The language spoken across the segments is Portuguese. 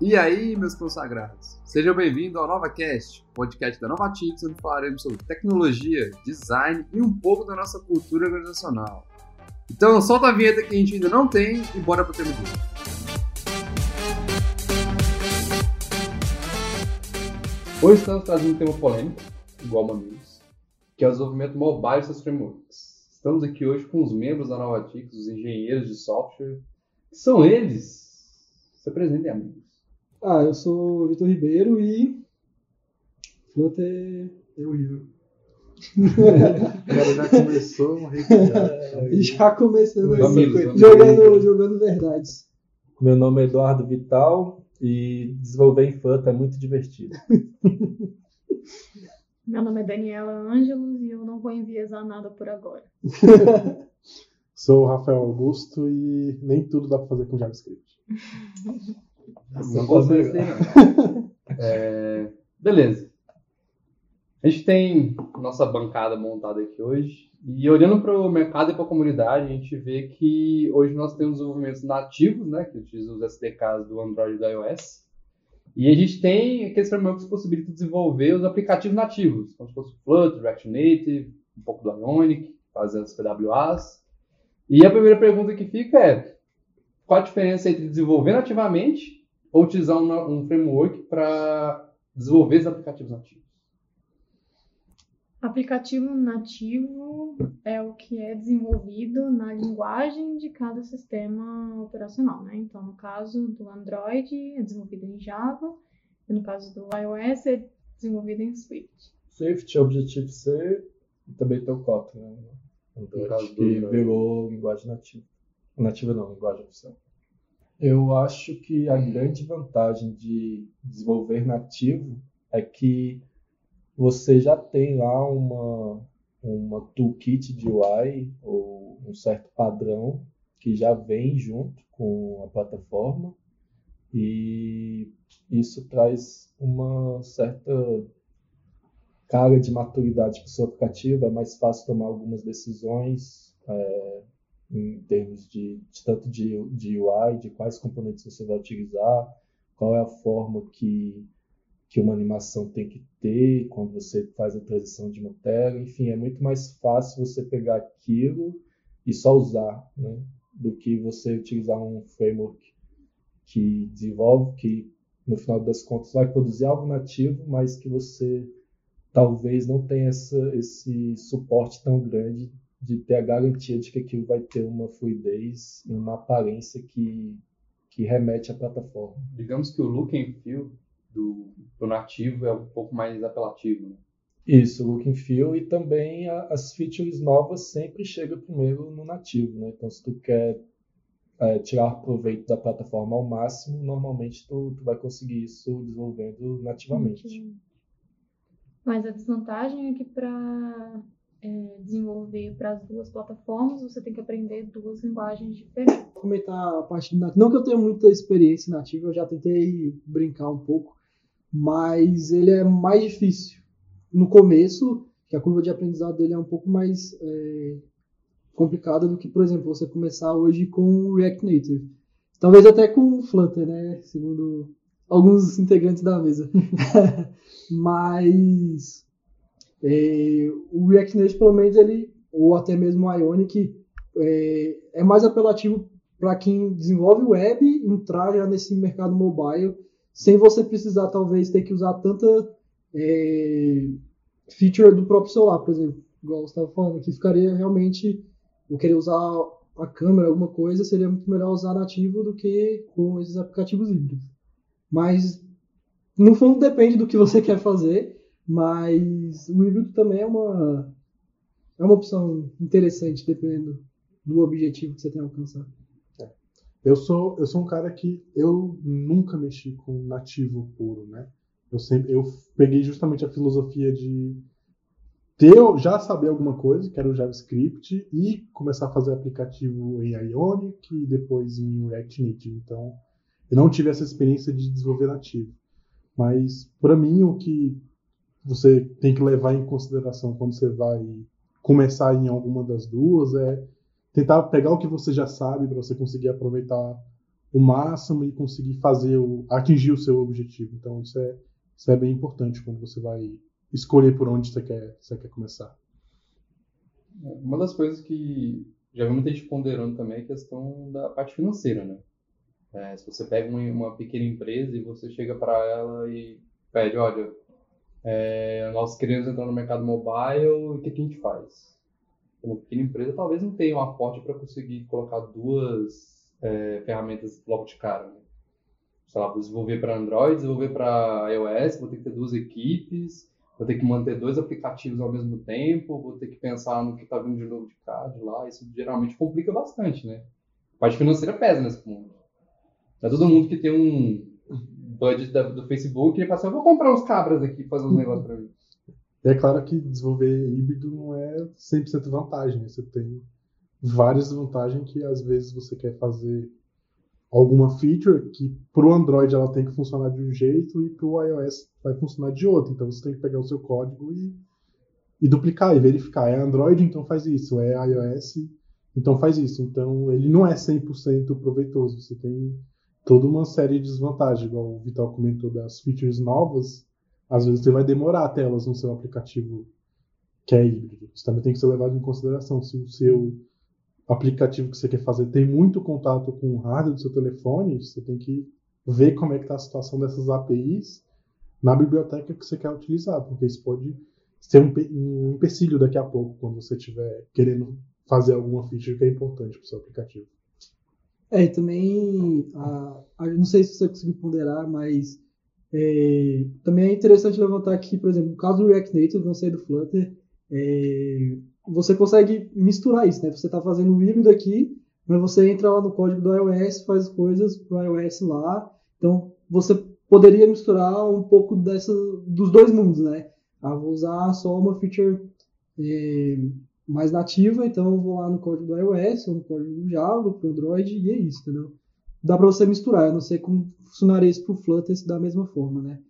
E aí, meus consagrados? Sejam bem-vindos ao NovaCast, podcast da Novatix, onde falaremos sobre tecnologia, design e um pouco da nossa cultura organizacional. Então, solta a vinheta que a gente ainda não tem e bora pro tema de hoje. Hoje estamos trazendo um tema polêmico, igual Mamilos, que é o desenvolvimento mobile dos frameworks. Estamos aqui hoje com os membros da Novatix, os engenheiros de software, que são eles. Se apresentem, amigos. Ah, eu sou o Vitor Ribeiro e Flutter é horrível. O cara já começou recuada. Já começando assim, Mamilos, jogando, jogando verdades. Meu nome é Eduardo Vital e desenvolver em Flutter é muito divertido. Meu nome é Daniela Ângelos e eu não vou enviesar nada por agora. Sou o Rafael Augusto e nem tudo dá pra fazer com JavaScript. Não ser, não. É, Beleza. A gente tem nossa bancada montada aqui hoje. E olhando para o mercado e para a comunidade, a gente vê que hoje nós temos desenvolvimentos nativos, né, que utilizam os SDKs do Android e do iOS. E a gente tem aqueles frameworks que possibilitam desenvolver os aplicativos nativos, como se fosse o Flutter, React Native, um pouco do Ionic, fazer as PWAs. E a primeira pergunta que fica é: qual a diferença entre desenvolver nativamente ou utilizar um, um framework para desenvolver os aplicativos nativos? Aplicativo nativo é o que é desenvolvido na linguagem de cada sistema operacional, né? Então, no caso do Android, é desenvolvido em Java, e no caso do iOS, é desenvolvido em Swift. Swift, Objective-C e também tem o Kotlin, né? caso Android, do que Android. virou linguagem nativa. Nativa não, linguagem oficial. Eu acho que a grande vantagem de desenvolver nativo é que você já tem lá uma, uma toolkit de UI ou um certo padrão que já vem junto com a plataforma e isso traz uma certa carga de maturidade para o seu aplicativo, é mais fácil tomar algumas decisões é, em termos de, de tanto de, de UI, de quais componentes você vai utilizar, qual é a forma que, que uma animação tem que ter quando você faz a transição de uma tela, enfim, é muito mais fácil você pegar aquilo e só usar, né, do que você utilizar um framework que desenvolve, que no final das contas vai produzir algo nativo, mas que você talvez não tenha essa, esse suporte tão grande de ter a garantia de que aquilo vai ter uma fluidez e uma aparência que, que remete à plataforma. Digamos que o look and feel do, do nativo é um pouco mais apelativo. Né? Isso, look and feel e também a- as features novas sempre chegam primeiro no nativo, né? Então, se tu quer é, tirar proveito da plataforma ao máximo, normalmente tu, tu vai conseguir isso desenvolvendo nativamente. Mas a desvantagem é que para desenvolver para as duas plataformas, você tem que aprender duas linguagens diferentes. Vou comentar a parte do nativo. Não que eu tenha muita experiência em nativo, eu já tentei brincar um pouco, mas ele é mais difícil. No começo, que a curva de aprendizado dele é um pouco mais é, complicada do que, por exemplo, você começar hoje com React Native. Talvez até com Flutter, né? Segundo alguns integrantes da mesa. mas é, o React Native, pelo menos, ele, ou até mesmo o Ionic, é, é mais apelativo para quem desenvolve web entrar já nesse mercado mobile, sem você precisar, talvez, ter que usar tanta é, feature do próprio celular, por exemplo. Igual você estava falando, que ficaria realmente, eu querer usar a câmera, alguma coisa, seria muito melhor usar nativo do que com esses aplicativos híbridos. Mas, no fundo, depende do que você quer fazer, mas o híbrido também é uma, é uma opção interessante, dependendo do objetivo que você tem a alcançar. Eu sou, eu sou um cara que eu nunca mexi com nativo puro, né? Eu sempre eu peguei justamente a filosofia de ter já saber alguma coisa, que era o JavaScript, e começar a fazer aplicativo em Ionic e depois em React Native. Então, eu não tive essa experiência de desenvolver nativo. Mas para mim o que você tem que levar em consideração quando você vai começar em alguma das duas é tentar pegar o que você já sabe para você conseguir aproveitar o máximo e conseguir fazer o, atingir o seu objetivo. Então isso é, isso é bem importante quando você vai escolher por onde você quer, você quer começar. Uma das coisas que já vi muita gente ponderando também é a questão da parte financeira, né? É, se você pega uma, uma, pequena empresa e você chega para ela e pede, olha, é, nós queremos entrar no mercado mobile, o que, que a gente faz? Uma pequena empresa talvez não tenha um aporte para conseguir colocar duas é, ferramentas logo de cara. Né? Sei lá, vou desenvolver para Android, desenvolver para iOS, vou ter que ter duas equipes, vou ter que manter dois aplicativos ao mesmo tempo, vou ter que pensar no que está vindo de novo de cá, de lá. Isso geralmente complica bastante, né? A parte financeira pesa nesse ponto. Não é todo mundo que tem um budget da, do Facebook ele assim, eu vou comprar uns cabras aqui e fazer uns negócios para mim. É claro que desenvolver híbrido não é 100% vantagem. Né? Você tem várias vantagens que às vezes você quer fazer alguma feature que para o Android ela tem que funcionar de um jeito e para o iOS vai funcionar de outro. Então você tem que pegar o seu código e, e duplicar e verificar. É Android, então faz isso. É iOS, então faz isso. Então ele não é 100% proveitoso. Você tem toda uma série de desvantagens, igual o Vital comentou das features novas. Às vezes você vai demorar até elas no seu aplicativo que é híbrido. Isso também tem que ser levado em consideração. Se o seu aplicativo que você quer fazer tem muito contato com o hardware do seu telefone, você tem que ver como é que está a situação dessas APIs na biblioteca que você quer utilizar, porque isso pode ser um, um empecilho daqui a pouco, quando você estiver querendo fazer alguma feature que é importante para o seu aplicativo. É, e também, a, a, não sei se você conseguiu ponderar, mas é, também é interessante levantar aqui, por exemplo, no caso do React Native, não sei do Flutter, é, você consegue misturar isso, né? Você está fazendo um híbrido aqui, mas você entra lá no código do iOS, faz coisas para o iOS lá. Então, você poderia misturar um pouco dessa, dos dois mundos, né? Ah, vou usar só uma feature é, mais nativa, então eu vou lá no código do iOS ou no código do Java, para o Android, e é isso, entendeu? Dá para você misturar, eu não sei como funcionaria isso para o Flutter da mesma forma, né?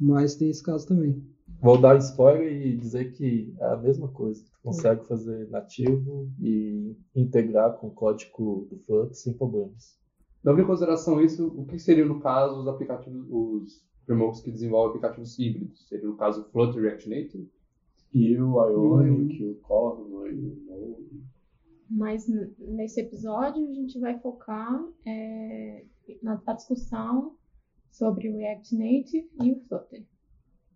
Mas tem esse caso também. Vou dar spoiler e dizer que é a mesma coisa. Tu consegue hum. fazer nativo e integrar com o código do Flutter sem problemas. Levando em consideração isso, o que seria no caso os aplicativos, os frameworks que desenvolvem aplicativos híbridos? Seria no caso o Flutter React Native? E o Ionic, o Convoy, o Node. Mas nesse episódio a gente vai focar é, na discussão sobre o React Native e o Flutter.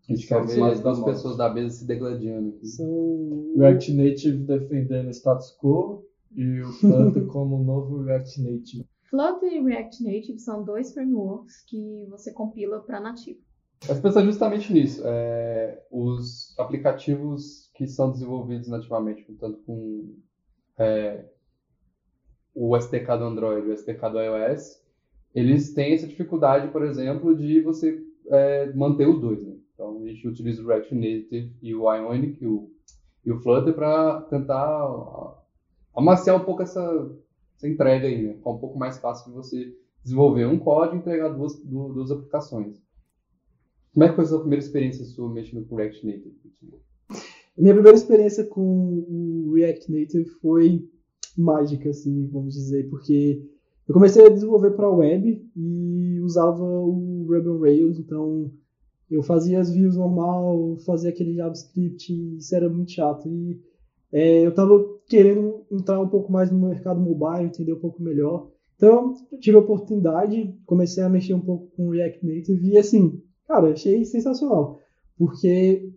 A gente quer ver as duas pessoas da mesa se degladiando aqui. São React Native defendendo o status quo e o Flutter como o novo React Native. Flutter e React Native são dois frameworks que você compila para nativo. Mas pensa justamente nisso. É, os aplicativos que são desenvolvidos nativamente, tanto com é, o SDK do Android o SDK do iOS, eles têm essa dificuldade, por exemplo, de você é, manter os dois. Né? Então, a gente utiliza o React Native e o Ionic e o, e o Flutter para tentar amaciar um pouco essa, essa entrega aí, né? Ficar um pouco mais fácil de você desenvolver um código e entregar duas, duas aplicações. Como é que foi a sua primeira experiência sua mexendo com React Native? Minha primeira experiência com o React Native foi mágica, assim, vamos dizer, porque eu comecei a desenvolver para web e usava o Ruby on Rails, então eu fazia as views normal, fazia aquele JavaScript, isso era muito chato. E é, eu estava querendo entrar um pouco mais no mercado mobile, entender um pouco melhor. Então, tive a oportunidade, comecei a mexer um pouco com React Native e, assim, cara, achei sensacional. Porque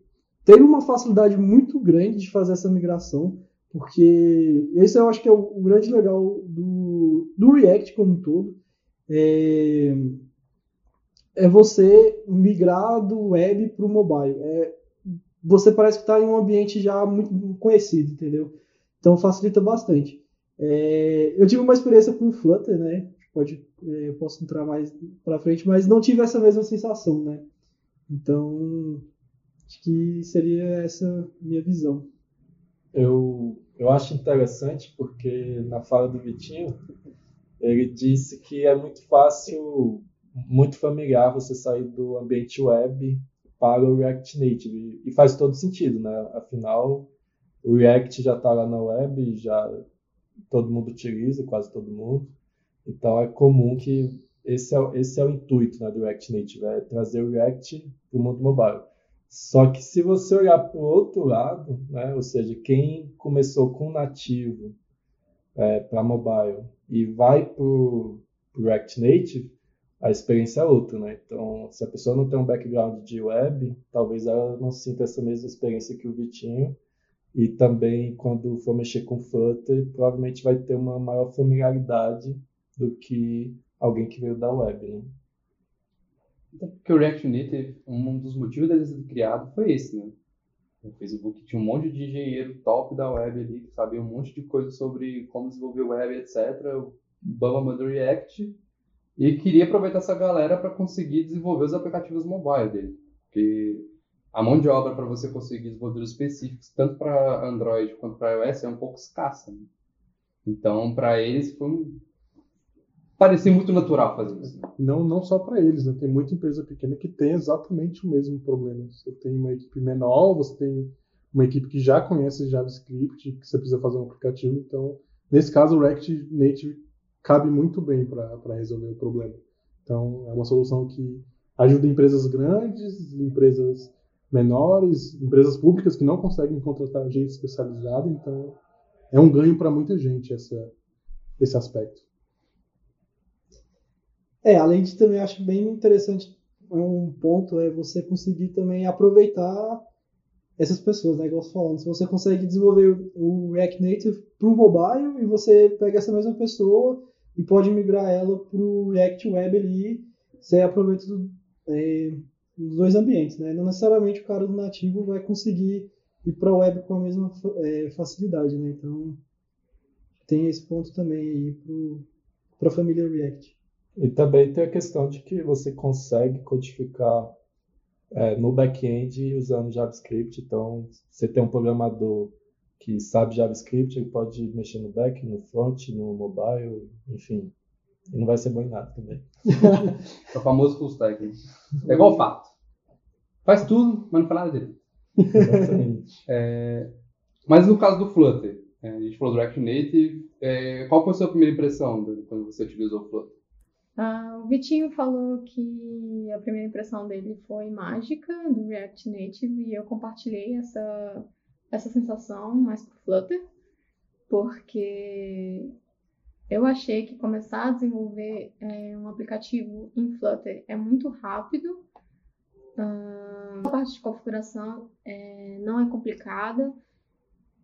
teve uma facilidade muito grande de fazer essa migração, porque esse eu acho que é o, o grande legal do, do React como um todo. É, é você migrar do web para o mobile. É, você parece que está em um ambiente já muito conhecido, entendeu? Então facilita bastante. É, eu tive uma experiência com Flutter, né? Pode, eu posso entrar mais para frente, mas não tive essa mesma sensação, né? Então acho que seria essa minha visão. Eu, eu acho interessante porque na fala do Vitinho ele disse que é muito fácil muito familiar você sair do ambiente web para o React Native. E faz todo sentido, né? Afinal, o React já está lá na web, já todo mundo utiliza, quase todo mundo. Então é comum que esse é, esse é o intuito né, do React Native, é trazer o React para o mundo mobile. Só que se você olhar para o outro lado, né, ou seja, quem começou com nativo é, para mobile e vai para o React Native, a experiência é outra, né? Então, se a pessoa não tem um background de web, talvez ela não sinta essa mesma experiência que o Vitinho. E também, quando for mexer com Flutter, provavelmente vai ter uma maior familiaridade do que alguém que veio da web, né? Então, porque o React Native, um dos motivos dele ser criado foi esse, né? O Facebook tinha um monte de engenheiro top da web ali, que sabia um monte de coisa sobre como desenvolver web, etc. O mandou React e queria aproveitar essa galera para conseguir desenvolver os aplicativos mobile dele. Porque a mão de obra para você conseguir desenvolvedores específicos, tanto para Android quanto para iOS, é um pouco escassa. Né? Então, para eles, foi um... parecia muito natural fazer isso. Não, não só para eles, né? tem muita empresa pequena que tem exatamente o mesmo problema. Você tem uma equipe menor, você tem uma equipe que já conhece JavaScript, que você precisa fazer um aplicativo. Então, nesse caso, o React Native cabe muito bem para resolver o problema. Então, é uma solução que ajuda empresas grandes, empresas menores, empresas públicas que não conseguem contratar gente especializada. Então, é um ganho para muita gente essa, esse aspecto. É, além de também acho bem interessante um ponto é você conseguir também aproveitar essas pessoas, né? Igual falando, se você consegue desenvolver o React Native para o mobile e você pega essa mesma pessoa e pode migrar ela para o React Web ali, você aproveita do, é, dois ambientes, né? Não necessariamente o cara do nativo vai conseguir ir para a web com a mesma é, facilidade, né? Então tem esse ponto também aí para a família React. E também tem a questão de que você consegue codificar é, no back-end usando JavaScript. Então, você tem um programador que sabe JavaScript, ele pode mexer no back, no front, no mobile, enfim. E não vai ser bom em nada também. é o famoso full stack. É igual o fato. Faz tudo, mas não faz nada dele. Exatamente. É, mas no caso do Flutter, é, a gente falou do React Native, é, qual foi a sua primeira impressão quando você utilizou o Flutter? Ah, o Vitinho falou que a primeira impressão dele foi mágica do React Native e eu compartilhei essa essa sensação mais pro Flutter, porque eu achei que começar a desenvolver é, um aplicativo em Flutter é muito rápido. Uh, a parte de configuração é, não é complicada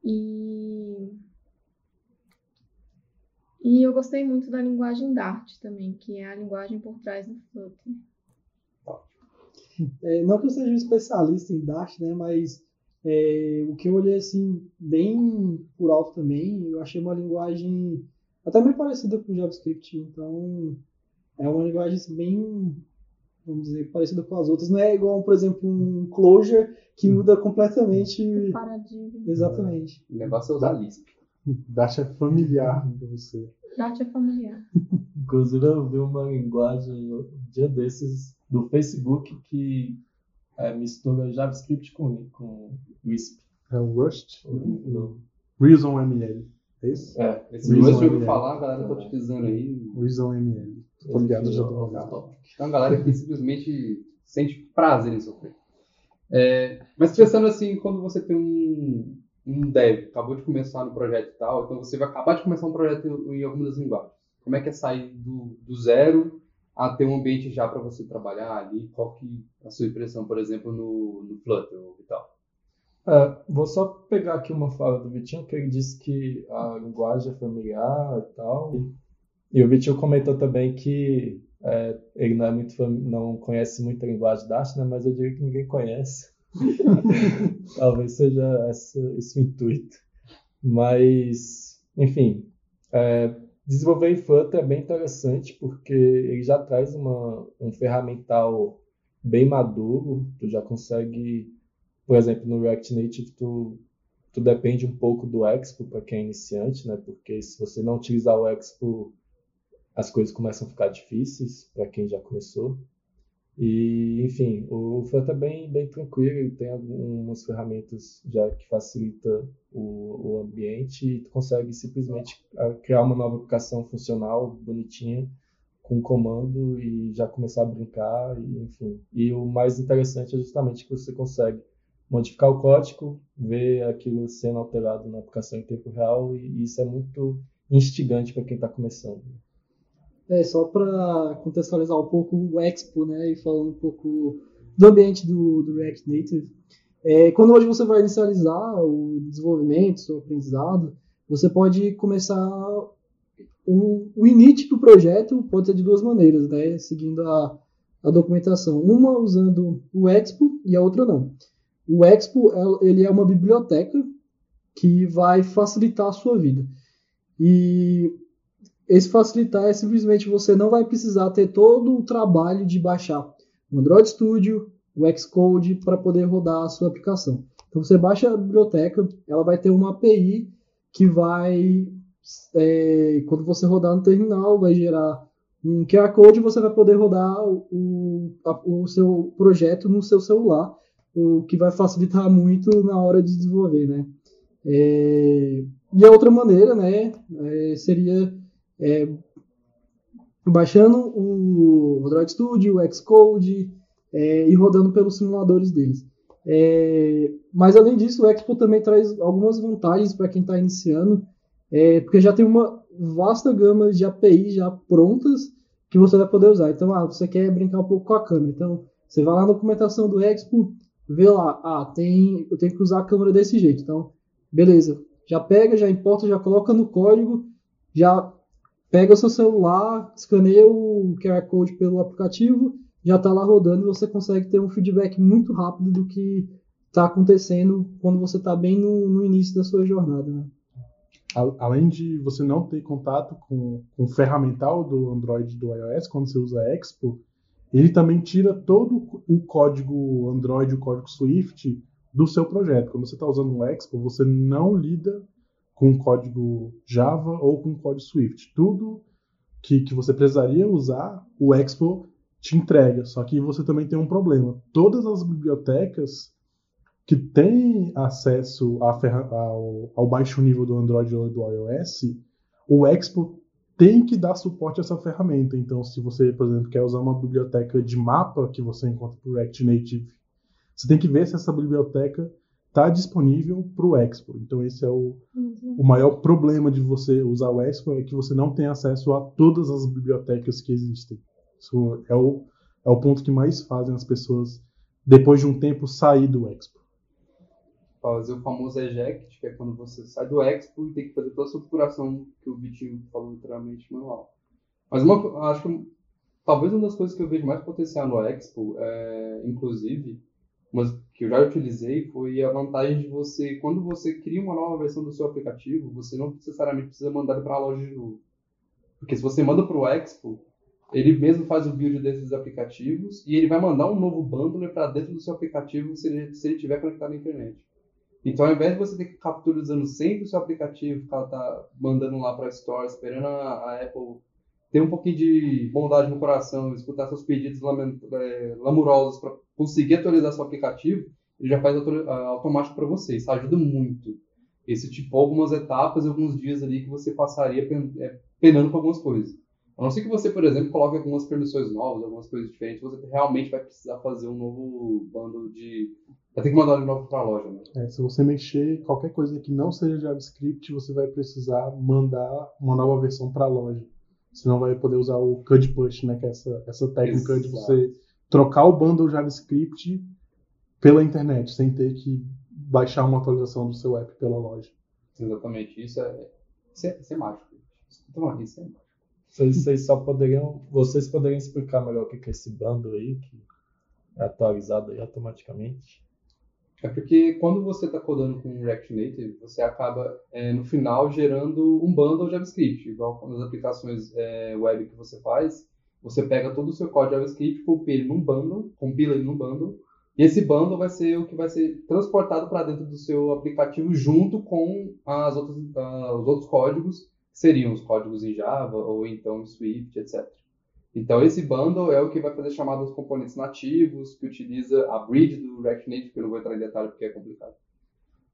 e e eu gostei muito da linguagem Dart também, que é a linguagem por trás do Flutter. É, não que eu seja um especialista em Dart, né, mas é, o que eu olhei assim, bem por alto também, eu achei uma linguagem até bem parecida com JavaScript. Então, é uma linguagem assim, bem, vamos dizer, parecida com as outras. Não é igual, por exemplo, um Clojure que muda completamente. Paradigma. Exatamente. O negócio é usar Lisp. Dash é familiar para você. Dart é familiar. Inclusive, eu vi uma linguagem um dia desses do Facebook que é, mistura JavaScript com, com Lisp. É o Rust? Não. Reason ML. É isso? É, esse Reason Rust eu ouvi falar, a galera tá utilizando aí. Reason ML. Tô ligado, já tô ligado. Tem uma galera que simplesmente sente prazer em sofrer. É, mas pensando assim, quando você tem um, um dev, acabou de começar no projeto e tal, então você vai acabar de começar um projeto em alguma das linguagens. Como é que é sair do, do zero a ter um ambiente já para você trabalhar ali? Qual que é a sua impressão, por exemplo, no, no Flutter e tal? É, vou só pegar aqui uma fala do Vitinho, que ele disse que a linguagem é familiar e tal. E o Vitinho comentou também que é, ele não, é muito não conhece muito a linguagem Dart, né? mas eu diria que ninguém conhece. Talvez seja esse o intuito. Mas, enfim, é, desenvolver em Flutter é bem interessante porque ele já traz uma, um ferramental bem maduro, tu já consegue por exemplo, no React Native, tu, tu depende um pouco do Expo para quem é iniciante, né? Porque se você não utilizar o Expo, as coisas começam a ficar difíceis para quem já começou. E, enfim, o Flutter é bem, bem tranquilo, ele tem algumas ferramentas já que facilita o, o ambiente e tu consegue simplesmente ah, criar uma nova aplicação funcional, bonitinha, com comando e já começar a brincar, e, enfim. E o mais interessante é justamente que você consegue modificar o código, ver aquilo sendo alterado na aplicação em tempo real, e isso é muito instigante para quem está começando. É, só para contextualizar um pouco o Expo, né, e falando um pouco do ambiente do, do React Native. É, quando hoje você vai inicializar o desenvolvimento, o aprendizado, você pode começar o, o init do projeto pode ser de duas maneiras, né, seguindo a, a documentação. Uma usando o Expo e a outra não. O Expo ele é uma biblioteca que vai facilitar a sua vida. E esse facilitar é simplesmente você não vai precisar ter todo o trabalho de baixar o Android Studio, o Xcode para poder rodar a sua aplicação. Então você baixa a biblioteca, ela vai ter uma API que vai, é, quando você rodar no terminal, vai gerar um QR Code e você vai poder rodar o, o seu projeto no seu celular, o que vai facilitar muito na hora de desenvolver, né? É, e a outra maneira, né, é, seria é, baixando o Android Studio, o Xcode é, e rodando pelos simuladores deles. É, mas além disso, o Expo também traz algumas vantagens para quem está iniciando, é, porque já tem uma vasta gama de APIs já prontas que você vai poder usar. Então, ah, você quer brincar um pouco com a câmera. Então, você vai lá na documentação do Expo, vê lá, ah, tem, eu tenho que usar a câmera desse jeito. Então, beleza, já pega, já importa, já coloca no código, já pega o seu celular, escaneia o QR Code pelo aplicativo, já está lá rodando e você consegue ter um feedback muito rápido do que está acontecendo quando você está bem no, no, início da sua jornada. Né? Além de você não ter contato com, com o ferramental do Android e do iOS, quando você usa Expo, ele também tira todo o código Android, o código Swift do seu projeto. Quando você está usando o Expo, você não lida com código Java ou com código Swift. Tudo que, que você precisaria usar, o Expo te entrega. Só que você também tem um problema. Todas as bibliotecas que têm acesso ao, ao, baixo nível do Android ou do iOS, o Expo tem que dar suporte a essa ferramenta. Então, se você, por exemplo, quer usar uma biblioteca de mapa que você encontra o React Native, você tem que ver se essa biblioteca está disponível para o Expo. Então esse é o, uhum. o maior problema de você usar o Expo é que você não tem acesso a todas as bibliotecas que existem. Isso é o, é o ponto que mais fazem as pessoas depois de um tempo sair do Expo. Fazer o famoso eject, que é quando você sai do Expo e tem que fazer toda essa procuração que o Vitinho falou literalmente manual. Mas uma, acho que talvez uma das coisas que eu vejo mais potencial no Expo, é, inclusive, mas que eu já utilizei foi a vantagem de você, quando você cria uma nova versão do seu aplicativo, você não necessariamente precisa mandar para a loja de novo. Porque se você manda para o Expo, ele mesmo faz o build desses aplicativos e ele vai mandar um novo bundle para dentro do seu aplicativo se ele, se ele estiver conectado na internet. Então, ao invés de você ter que capturizando sempre o seu aplicativo, ficar tá mandando lá para a Store, esperando a, a Apple ter um pouquinho de bondade no coração, escutar seus pedidos é, lamurosos para conseguir atualizar seu aplicativo, ele já faz automático para você. Isso ajuda muito. Esse tipo, algumas etapas e alguns dias ali que você passaria é, penando com algumas coisas. A não ser que você, por exemplo, coloque algumas permissões novas, algumas coisas diferentes, você realmente vai precisar fazer um novo bando de. Vai ter que mandar de novo para a loja. Né? É, se você mexer qualquer coisa que não seja JavaScript, você vai precisar mandar uma nova versão para a loja. Senão vai poder usar o CUD push, né? Que é essa, essa técnica Exato. de você trocar o bundle JavaScript pela internet, sem ter que baixar uma atualização do seu app pela loja. Exatamente, isso é, isso é, isso é mágico. Então, isso é mágico. Vocês, vocês só poderiam, vocês poderiam explicar melhor o que é esse bundle aí, que é atualizado aí automaticamente? É porque quando você está codando com React Native, você acaba, é, no final, gerando um bundle JavaScript. Igual nas aplicações é, web que você faz, você pega todo o seu código JavaScript, compila ele num bundle, compila ele num bundle, e esse bundle vai ser o que vai ser transportado para dentro do seu aplicativo junto com as outras, uh, os outros códigos, que seriam os códigos em Java ou então em Swift, etc. Então esse bundle é o que vai fazer chamada dos componentes nativos, que utiliza a bridge do React Native, que eu não vou entrar em detalhe porque é complicado.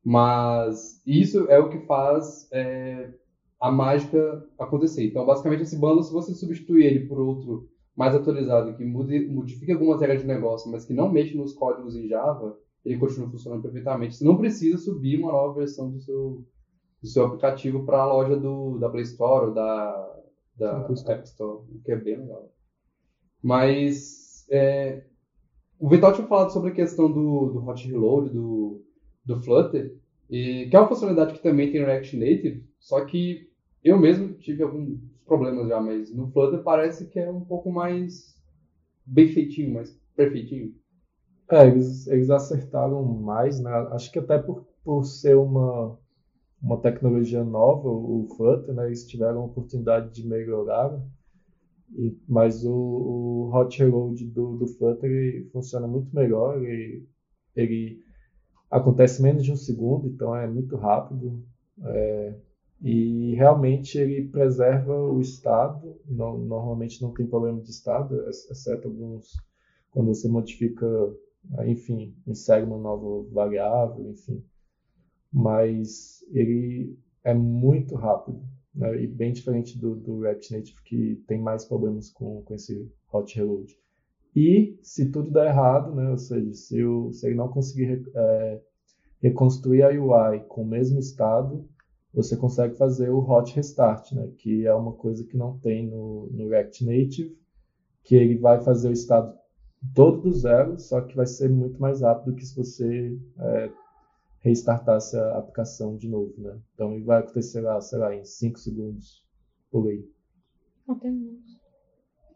Mas isso é o que faz é, a mágica acontecer. Então, basicamente, esse bundle, se você substituir ele por outro mais atualizado, que mude, modifique algumas regras de negócio, mas que não mexe nos códigos em Java, ele continua funcionando perfeitamente. Você não precisa subir uma nova versão do seu, do seu aplicativo para a loja do, da Play Store ou da, da App Store, o que é bem legal. Mas é, o Vital tinha falado sobre a questão do, do Hot Reload, do, do Flutter, e, que é uma funcionalidade que também tem no React Native, só que eu mesmo tive alguns problemas já, mas no Flutter parece que é um pouco mais bem feitinho, mais perfeitinho. É, eles, eles acertaram mais, né? Acho que até por, por ser uma, uma tecnologia nova, o Flutter, né? Eles tiveram a oportunidade de melhorar. E, mas o, o hot reload do, do Flutter funciona muito melhor. Ele, ele acontece menos de um segundo, então é muito rápido. É, e realmente ele preserva o estado. Não, normalmente não tem problema de estado, exceto alguns quando você modifica, enfim, insere uma nova variável, enfim. Mas ele é muito rápido. Né? E bem diferente do, do React Native, que tem mais problemas com, com esse hot reload. E se tudo der errado, né, ou seja, se, o, se ele não conseguir é, reconstruir a UI com o mesmo estado, você consegue fazer o hot restart, né, que é uma coisa que não tem no, no React Native, que ele vai fazer o estado todo do zero, só que vai ser muito mais rápido do que se você é, restartasse a aplicação de novo, né? Então ele vai acontecer, lá, sei lá, em 5 segundos por aí. Até menos.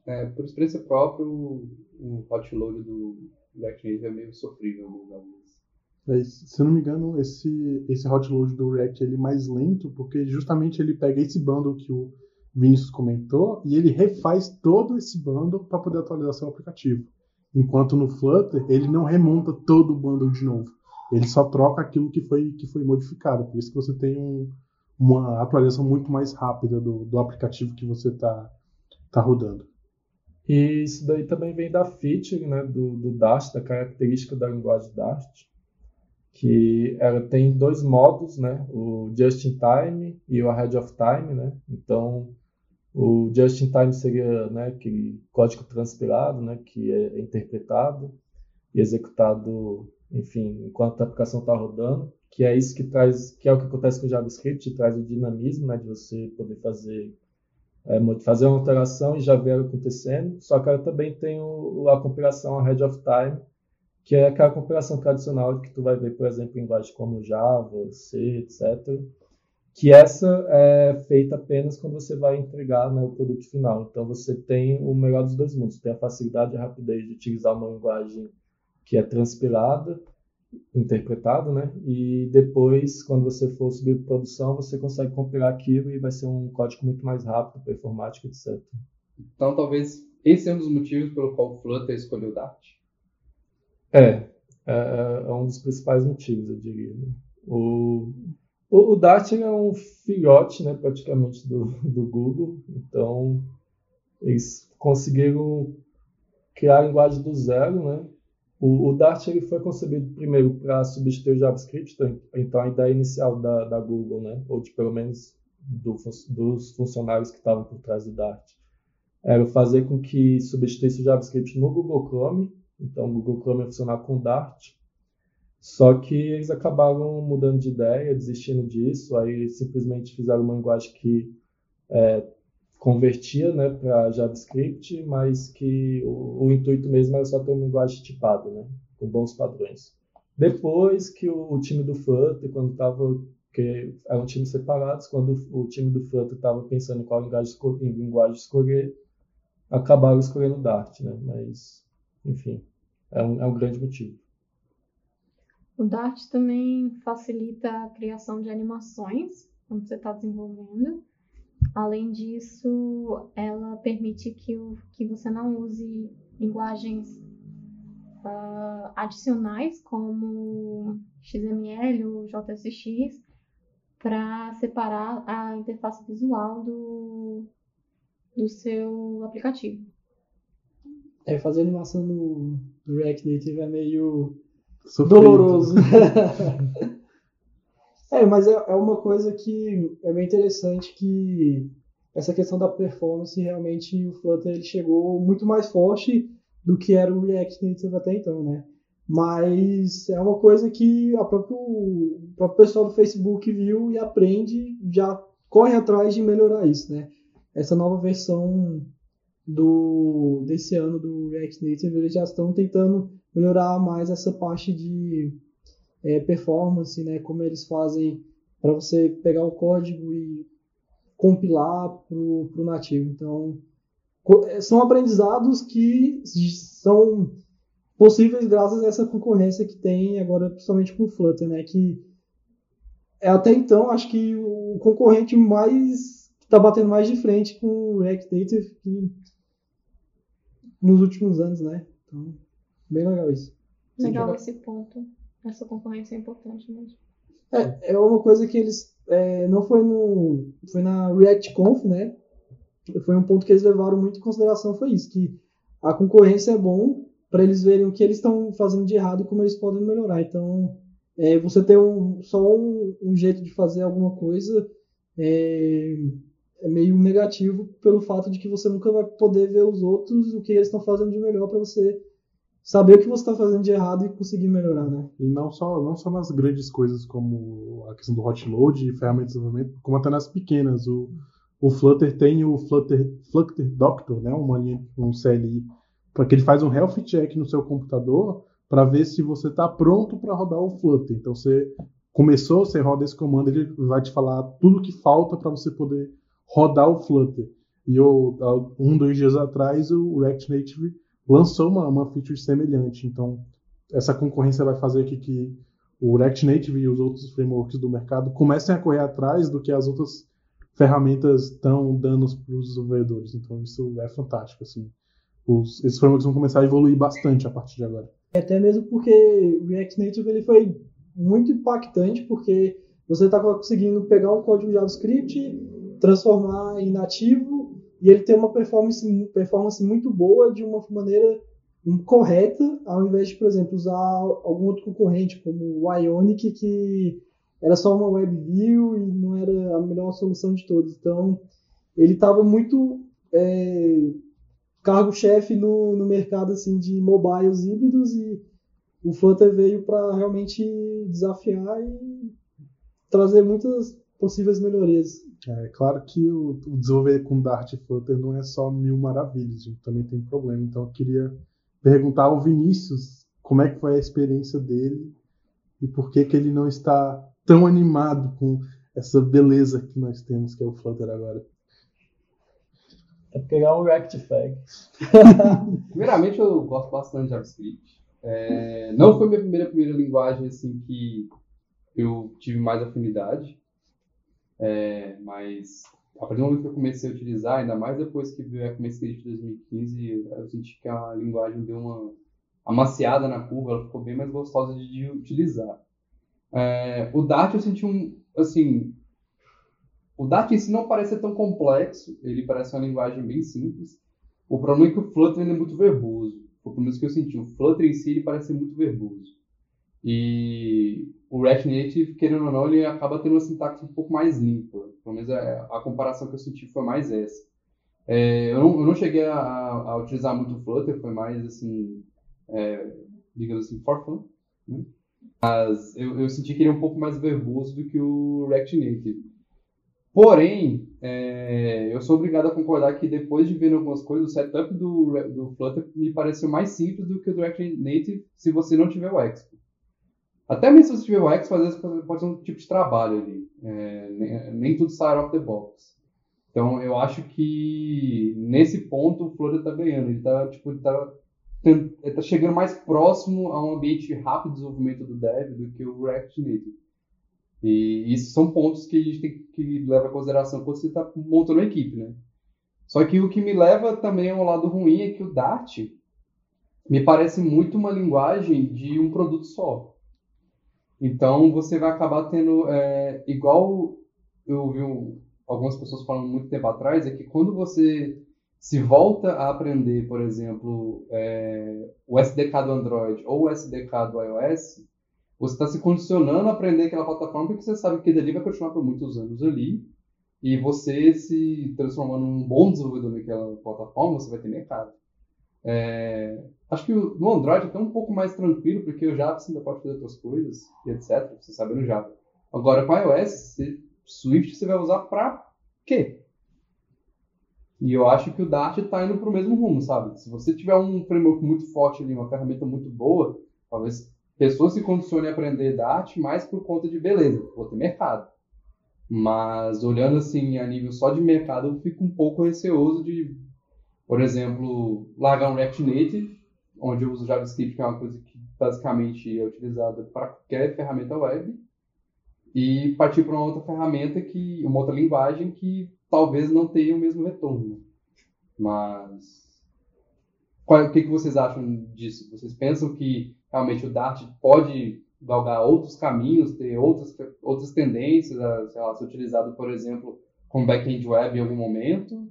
É, por experiência própria, o, o hot load do React Native é meio sofrível vezes. se eu não me engano, esse, esse hot load do React ele é mais lento, porque justamente ele pega esse bundle que o Vinícius comentou e ele refaz todo esse bundle para poder atualizar seu aplicativo. Enquanto no Flutter, ele não remonta todo o bundle de novo. Ele só troca aquilo que foi, que foi modificado. Por isso que você tem um, uma atualização muito mais rápida do, do aplicativo que você está tá rodando. E isso daí também vem da feature né, do, do Dart, da característica da linguagem Dart, que ela tem dois modos, né, o Just in Time e o Ahead of Time. Né? Então, o Just in Time seria né, aquele código transpilado, né, que é interpretado e executado enfim, enquanto a aplicação está rodando, que é isso que traz, que é o que acontece com o JavaScript, traz o dinamismo, né, de você poder fazer é, fazer uma alteração e já ver ela acontecendo. Só que ela também tem o, a compilação ahead of time, que é aquela compilação tradicional que tu vai ver, por exemplo, em linguagens como Java, C, etc. Que essa é feita apenas quando você vai entregar né, o produto final. Então você tem o melhor dos dois mundos. Tem a facilidade e a rapidez de utilizar uma linguagem que é transpilada, interpretado, né? E depois, quando você for subir para produção, você consegue compilar aquilo e vai ser um código muito mais rápido, performático, etc. Então, talvez esse é um dos motivos pelo qual o Flutter escolheu Dart. É, é, é, um dos principais motivos, eu diria. Né? O, o, o Dart é um filhote, né, praticamente, do, do Google. Então, eles conseguiram criar a linguagem do zero, né? O, o Dart ele foi concebido primeiro para substituir o JavaScript, então, então a ideia inicial da, da Google, né, ou de pelo menos do, dos funcionários que estavam por trás do Dart, era fazer com que substituísse o JavaScript no Google Chrome, então o Google Chrome ia funcionar com o Dart, só que eles acabaram mudando de ideia, desistindo disso, aí simplesmente fizeram uma linguagem que é, convertia né, para JavaScript, mas que o, o, intuito mesmo era só ter uma linguagem tipada, né, com bons padrões. Depois que o, o time do Flutter, quando estava eram times separados, quando o time do Flutter estava pensando em qual linguagem, em linguagem escolher, acabaram escolhendo Dart, né? Mas, enfim, é um, é um grande motivo. O Dart também facilita a criação de animações quando você está desenvolvendo. Além disso, ela permite que, o, que você não use linguagens uh, adicionais como XML ou JSX para separar a interface visual do, do seu aplicativo. É, fazer animação no, no React Native é meio Sofrido. doloroso. é, mas é, é uma coisa que é bem interessante que essa questão da performance realmente o Flutter ele chegou muito mais forte do que era o React Native até então, né? Mas é uma coisa que a próprio, o próprio pessoal do Facebook viu e aprende, já corre atrás de melhorar isso, né? Essa nova versão do desse ano do React Native, eles já estão tentando melhorar mais essa parte de é, performance, né? Como eles fazem para você pegar o código e compilar para o nativo. Então, é, são aprendizados que são possíveis graças a essa concorrência que tem agora, principalmente com o Flutter, né? Que é até então, acho que o concorrente mais que está batendo mais de frente com o React Native que, nos últimos anos, né? Então, bem legal isso. Legal esse ponto. Essa concorrência é importante mesmo. É, é uma coisa que eles é, não foi no foi na React Conf, né? Foi um ponto que eles levaram muito em consideração foi isso, que a concorrência é bom para eles verem o que eles estão fazendo de errado e como eles podem melhorar. Então, é, você ter um, só um, um jeito de fazer alguma coisa é, é meio negativo pelo fato de que você nunca vai poder ver os outros o que eles estão fazendo de melhor para você saber o que você está fazendo de errado e conseguir melhorar, né? E não só, não só nas grandes coisas como a questão do hot load e ferramentas de desenvolvimento, como até nas pequenas. O, o Flutter tem o Flutter, Flutter Doctor, né, uma linha, um CLI, para que ele faz um health check no seu computador para ver se você está pronto para rodar o Flutter. Então você começou, você roda esse comando, ele vai te falar tudo que falta para você poder rodar o Flutter. E eu, um, dois dias atrás, o React Native lançou uma, uma feature semelhante. Então, essa concorrência vai fazer com que o React Native e os outros frameworks do mercado comecem a correr atrás do que as outras ferramentas estão dando para os desenvolvedores. Então, isso é fantástico. Assim. Os, esses frameworks vão começar a evoluir bastante a partir de agora. Até mesmo porque o React Native ele foi muito impactante, porque você está conseguindo pegar um código JavaScript, transformar em nativo, e ele tem uma performance, performance muito boa de uma maneira correta, ao invés de, por exemplo, usar algum outro concorrente, como o Ionic, que era só uma web view e não era a melhor solução de todas. Então, ele estava muito é, cargo-chefe no, no mercado assim, de mobiles híbridos e o Flutter veio para realmente desafiar e trazer muitas possíveis melhorias. É claro que o, o desenvolver com Dart e Flutter não é só mil maravilhas, a gente também tem problema. Então eu queria perguntar ao Vinícius como é que foi a experiência dele e por que, que ele não está tão animado com essa beleza que nós temos, que é o Flutter agora. É pegar um Rectify. Primeiramente, eu gosto bastante de JavaScript. É, não foi minha primeira, primeira linguagem assim que eu tive mais afinidade. É, mas a partir do momento que eu comecei a utilizar, ainda mais depois que veio a CommScript de 2015, eu senti que a linguagem deu uma amaciada na curva, ela ficou bem mais gostosa de, utilizar. É, o Dart eu senti um, assim, o Dart em si não parece tão complexo, ele parece uma linguagem bem simples. O problema é que o Flutter é muito verboso. Foi por isso que eu senti. O Flutter em si ele parece muito verboso. E o React Native, querendo ou não, ele acaba tendo uma sintaxe um pouco mais limpa. Pelo menos a, a comparação que eu senti foi mais essa. É, eu, não, eu, não, cheguei a, a, utilizar muito Flutter, foi mais assim, é, digamos assim, for fun. Né? Mas eu, eu, senti que ele é um pouco mais verboso do que o React Native. Porém, é, eu sou obrigado a concordar que depois de ver algumas coisas, o setup do, do Flutter me pareceu mais simples do que o do React Native se você não tiver o Expo. Até mesmo se você tiver o Expo, às vezes pode ser um tipo de trabalho ali. É, nem, nem, tudo sai off the box. Então, eu acho que nesse ponto o Flutter está ganhando. Ele está tipo, ele tá, ele tá chegando mais próximo a um ambiente rápido de desenvolvimento do dev do que o React Native. E isso são pontos que a gente tem que levar em consideração quando você está montando uma equipe, né? Só que o que me leva também ao lado ruim é que o Dart me parece muito uma linguagem de um produto só. Então você vai acabar tendo, é, igual eu ouvi algumas pessoas falando muito tempo atrás, é que quando você se volta a aprender, por exemplo, é, o SDK do Android ou o SDK do iOS, você está se condicionando a aprender aquela plataforma porque você sabe que dali vai continuar por muitos anos ali. E você se transformando num bom desenvolvedor naquela plataforma, você vai ter mercado. É, acho que no Android é até um pouco mais tranquilo, porque o Java você ainda pode fazer outras coisas, e etc. Você sabe no Java. Agora, com iOS, você, Swift você vai usar para quê? E eu acho que o Dart está indo para o mesmo rumo, sabe? Se você tiver um framework muito forte ali, uma ferramenta muito boa, talvez pessoas se condicionem a aprender Dart mais por conta de beleza, vou ter mercado. Mas olhando assim a nível só de mercado, eu fico um pouco receoso de, por exemplo, largar um React Native, onde eu uso JavaScript, que é uma coisa que basicamente é utilizada para qualquer ferramenta web, e partir para uma outra ferramenta que, uma outra linguagem que talvez não tenha o mesmo retorno. Mas qual, o que, que vocês acham disso? Vocês pensam que realmente o Dart pode galgar outros caminhos, ter outras, outras tendências, a, sei lá, ser utilizado, por exemplo, como back-end web em algum momento?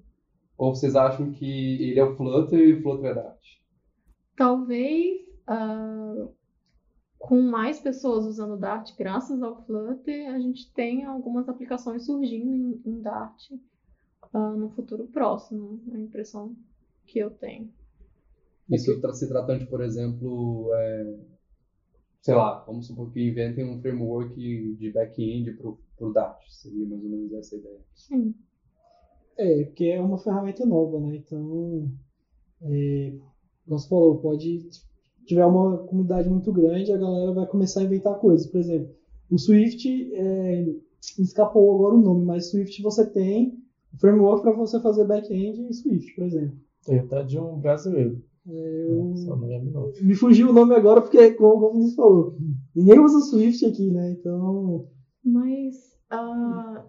Ou vocês acham que ele é o Flutter e o Flutter é Dart? Talvez uh, com mais pessoas usando Dart, graças ao Flutter, a gente tenha algumas aplicações surgindo em, em Dart uh, no futuro próximo. É a impressão que eu tenho. Isso se tratando de, por exemplo, é, sei lá, vamos supor que inventem um framework de back-end para o Dart. Seria mais ou menos essa ideia. Sim. É, porque é uma ferramenta nova, né? Então, é, como você falou, pode tiver uma comunidade muito grande, a galera vai começar a inventar coisas. Por exemplo, o Swift, é, escapou agora o nome, mas Swift você tem o framework para você fazer back-end em Swift, por exemplo. Tem até de um brasileiro. É, eu... Só não lembro não. Me fugiu o nome agora porque, como o Vinícius falou, ninguém usa Swift aqui, né? Então. Mas uh,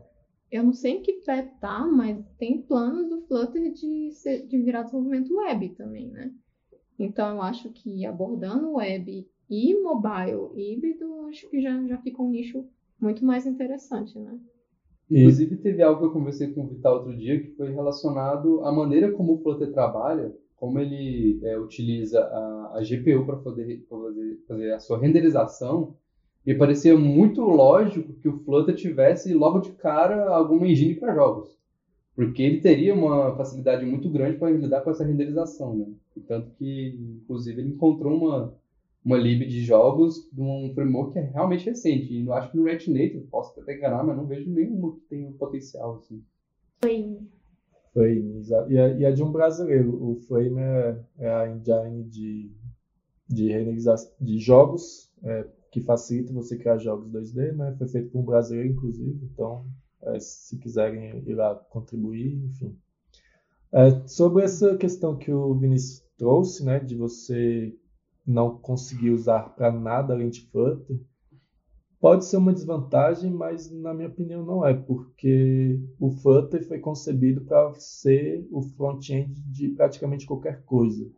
eu não sei em que pé tá, mas tem planos do Flutter de, ser, de virar desenvolvimento web também, né? Então eu acho que abordando web e mobile híbrido, acho que já, já fica um nicho muito mais interessante, né? Inclusive teve algo que eu conversei com o Vital outro dia que foi relacionado à maneira como o Flutter trabalha como ele é, utiliza a, a GPU para fazer, fazer, fazer, a sua renderização, me parecia muito lógico que o Flutter tivesse logo de cara alguma engine para jogos. Porque ele teria uma facilidade muito grande para lidar com essa renderização. Né? E tanto que, inclusive, ele encontrou uma, uma lib de jogos de um framework que é realmente recente. E eu acho que no React Native, posso até enganar, mas não vejo nenhum que tenha um potencial. Assim. Foi Flame, e é, e é de um brasileiro. O Flame é, é a engine de, de renderização de jogos, é, que facilita você criar jogos 2D, né? Foi feito por um brasileiro, inclusive, então, é, se quiserem ir lá contribuir, enfim. É, sobre essa questão que o Vinícius trouxe, né, de você não conseguir usar para nada além de Flutter, Pode ser uma desvantagem, mas na minha opinião não é, porque o Flutter foi concebido para ser o front-end de praticamente qualquer coisa.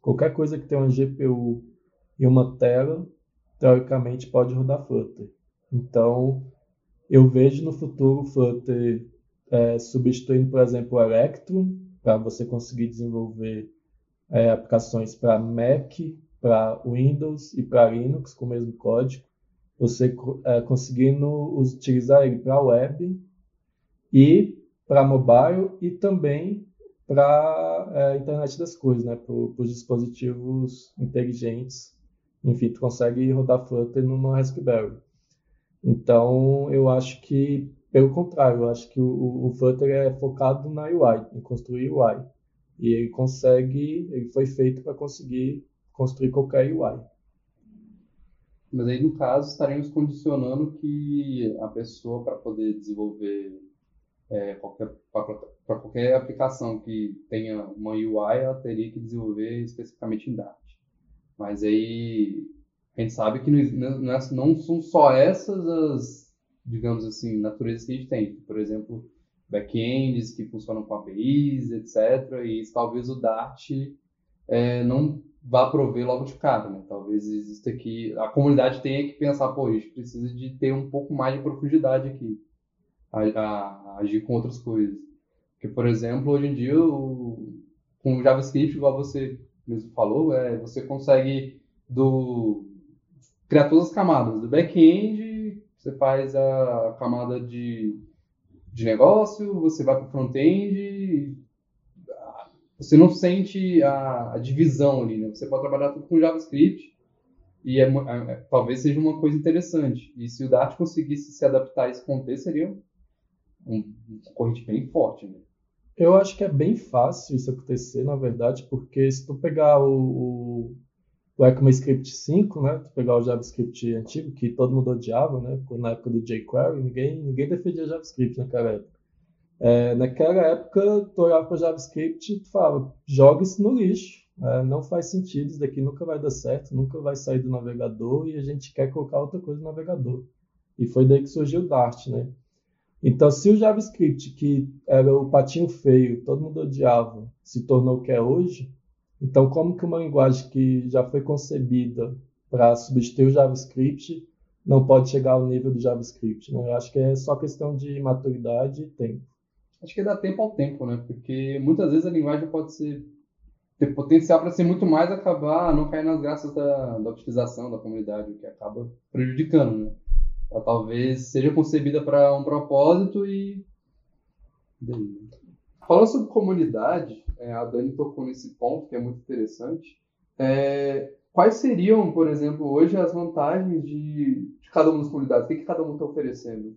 Qualquer coisa que tenha uma GPU e uma tela, teoricamente pode rodar Flutter. Então, eu vejo no futuro o Flutter é, substituindo, por exemplo, o Electron, para você conseguir desenvolver é, aplicações para Mac, para Windows e para Linux com o mesmo código você é, conseguindo utilizar ele para web e para mobile e também para a é, internet das coisas, né? para os dispositivos inteligentes. Enfim, tu consegue rodar Flutter numa Raspberry. Então, eu acho que, pelo contrário, eu acho que o, o Flutter é focado na UI, em construir UI. E ele consegue, ele foi feito para conseguir construir qualquer UI. Mas aí, no caso, estaremos condicionando que a pessoa, para poder desenvolver é, qualquer, aplicação que tenha uma UI, ela teria que desenvolver especificamente em Dart. Mas aí, a gente sabe que não, é, não são só essas as, digamos assim, naturezas que a gente tem. Por exemplo, backends que funcionam com APIs, etc. E talvez o Dart é, não vá prover logo de cara, né? Talvez exista que a comunidade tenha que pensar, pô, a gente precisa de ter um pouco mais de profundidade aqui, a, a, a agir com outras coisas. Porque, por exemplo, hoje em dia o, com o JavaScript, igual você mesmo falou, é, você consegue do, criar todas as camadas. Do back-end, você faz a camada de, de negócio, você vai para o front-end, você não sente a, a, divisão ali, né? Você pode trabalhar tudo com JavaScript e é, é, talvez seja uma coisa interessante. E se o Dart conseguisse se adaptar a esse contexto, seria um, um corrente bem forte, né? Eu acho que é bem fácil isso acontecer, na verdade, porque se tu pegar o, o, o ECMAScript 5, né, tu pegar o JavaScript antigo, que todo mundo odiava, né, na época do jQuery, ninguém, ninguém defendia JavaScript naquela época. É, naquela época, tu olhava para JavaScript e tu falava, joga isso no lixo, é, não faz sentido, isso daqui nunca vai dar certo, nunca vai sair do navegador e a gente quer colocar outra coisa no navegador. E foi daí que surgiu o Dart, né? Então, se o JavaScript, que era o patinho feio, todo mundo odiava, se tornou o que é hoje, então como que uma linguagem que já foi concebida para substituir o JavaScript não pode chegar ao nível do JavaScript? Né? Eu acho que é só questão de maturidade e tempo. Acho que dá tempo ao tempo, né? Porque muitas vezes a linguagem pode ser ter potencial para ser muito mais, acabar não cair nas graças da, da utilização da comunidade, o que acaba prejudicando, né? Ela talvez seja concebida para um propósito e. Falando sobre comunidade, é, a Dani tocou nesse ponto que é muito interessante. É, quais seriam, por exemplo, hoje as vantagens de, de cada uma das comunidades? O que, que cada um está oferecendo?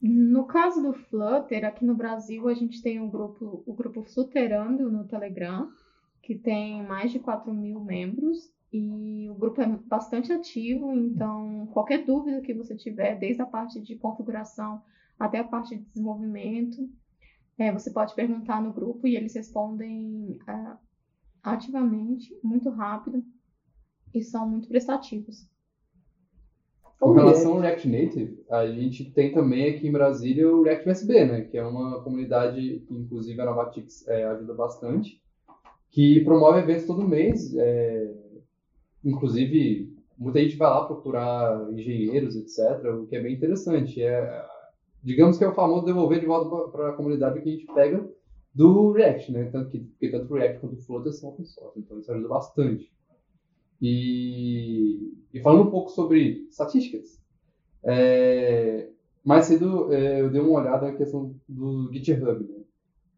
No caso do Flutter, aqui no Brasil a gente tem um grupo, o grupo Flutterando no Telegram, que tem mais de 4 mil membros. E o grupo é bastante ativo, então qualquer dúvida que você tiver, desde a parte de configuração até a parte de desenvolvimento, é, você pode perguntar no grupo e eles respondem é, ativamente, muito rápido e são muito prestativos. Com relação ao React Native, a gente tem também aqui em Brasília o React USB, né, que é uma comunidade que inclusive a Novatix é, ajuda bastante, que promove eventos todo mês. É, Inclusive, muita gente vai lá procurar engenheiros, etc., o que é bem interessante. É, digamos que é o famoso devolver de volta para a comunidade que a gente pega do React, né? Tanto que porque tanto o React quanto o Flutter são open source, então isso ajuda bastante. E, e falando um pouco sobre estatísticas, é, mais cedo é, eu dei uma olhada na questão do GitHub. Né?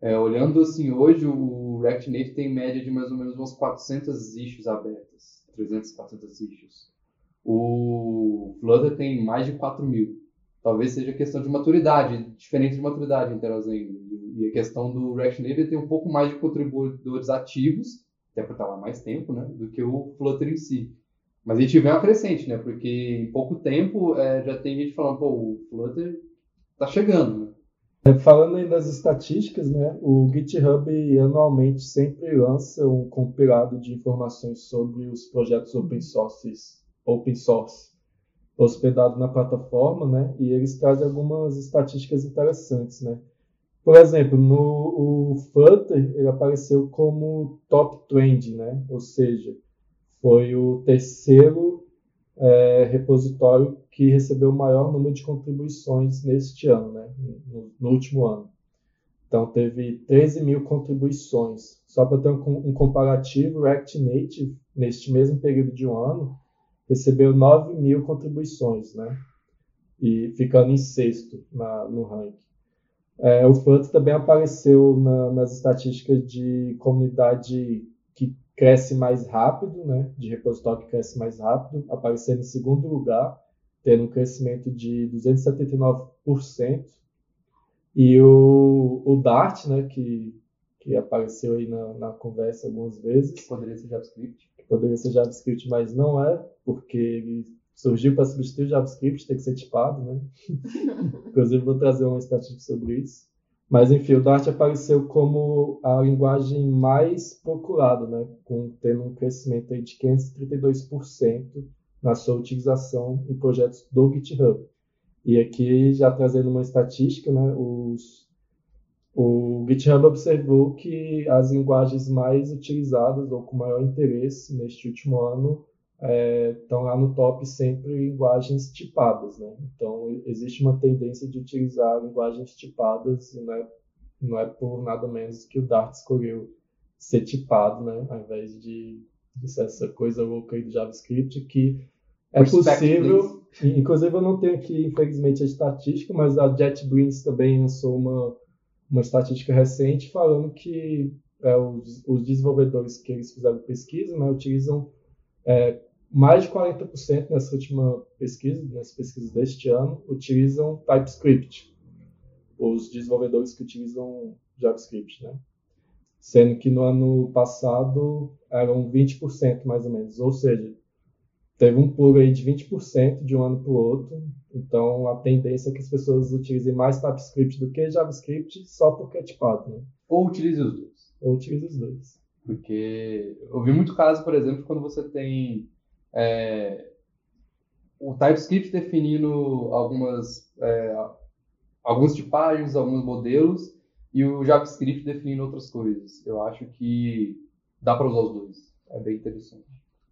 É, olhando assim, hoje o React Native tem média de mais ou menos umas 400 issues abertas. 300, 400 issues. O Flutter tem mais de 4 mil. Talvez seja questão de maturidade, diferente de maturidade Terrazen. E a questão do React Native tem um pouco mais de contribuidores ativos, até por estar lá mais tempo, né, do que o Flutter em si. Mas a gente vê uma crescente, né, porque em pouco tempo é, já tem gente falando, pô, o Flutter está chegando, falando aí das estatísticas, né, o GitHub anualmente sempre lança um compilado de informações sobre os projetos open source, open source na plataforma, né, e eles trazem algumas estatísticas interessantes, né. Por exemplo, no o Flutter ele apareceu como top trend, né, ou seja, foi o terceiro é, repositório que recebeu o maior número de contribuições neste ano, né, no, no último ano. Então, teve 13 mil contribuições. Só para ter um, um, comparativo, React Native, neste mesmo período de um ano, recebeu 9 mil contribuições, né? E ficando em sexto na, no ranking. É, o Flutter também apareceu na, nas estatísticas de comunidade cresce mais rápido, né, de repositório que cresce mais rápido, aparecendo em segundo lugar, tendo um crescimento de 279%. E o, o Dart, né, que, que apareceu aí na, na conversa algumas vezes. Que poderia ser JavaScript. Poderia ser JavaScript, mas não é, porque ele surgiu para substituir o JavaScript, tem que ser tipado, né? Inclusive, vou trazer uma estatística sobre isso. Mas enfim, o Dart apareceu como a linguagem mais procurada, né, com tendo um crescimento aí de 532% na sua utilização em projetos do GitHub. E aqui já trazendo uma estatística, né, os, o GitHub observou que as linguagens mais utilizadas ou com maior interesse neste último ano estão é, lá no top sempre linguagens tipadas, né? Então existe uma tendência de utilizar linguagens tipadas e não é, não é por nada menos que o Dart escolheu ser tipado, né? Ao invés de, de ser essa coisa louca aí do JavaScript que é possível. Inclusive, eu não tenho aqui, infelizmente, a estatística, mas a JetBrains também lançou uma, uma estatística recente falando que é, os, os, desenvolvedores que eles fizeram pesquisa né, utilizam é, mais de 40% nessa última pesquisa, nessa pesquisa deste ano, utilizam TypeScript. Os desenvolvedores que utilizam JavaScript, né? Sendo que no ano passado eram 20% mais ou menos. Ou seja, teve um pulo aí de 20% de um ano para o outro. Então, a tendência é que as pessoas utilizem mais TypeScript do que JavaScript só porque é tipado, né? Ou utilize os dois. Ou utilize os dois. Porque eu vi muito caso, por exemplo, quando você tem é, o TypeScript definindo algumas, é, algumas tipagens, alguns modelos, e o JavaScript definindo outras coisas. Eu acho que dá para usar os dois. É bem interessante.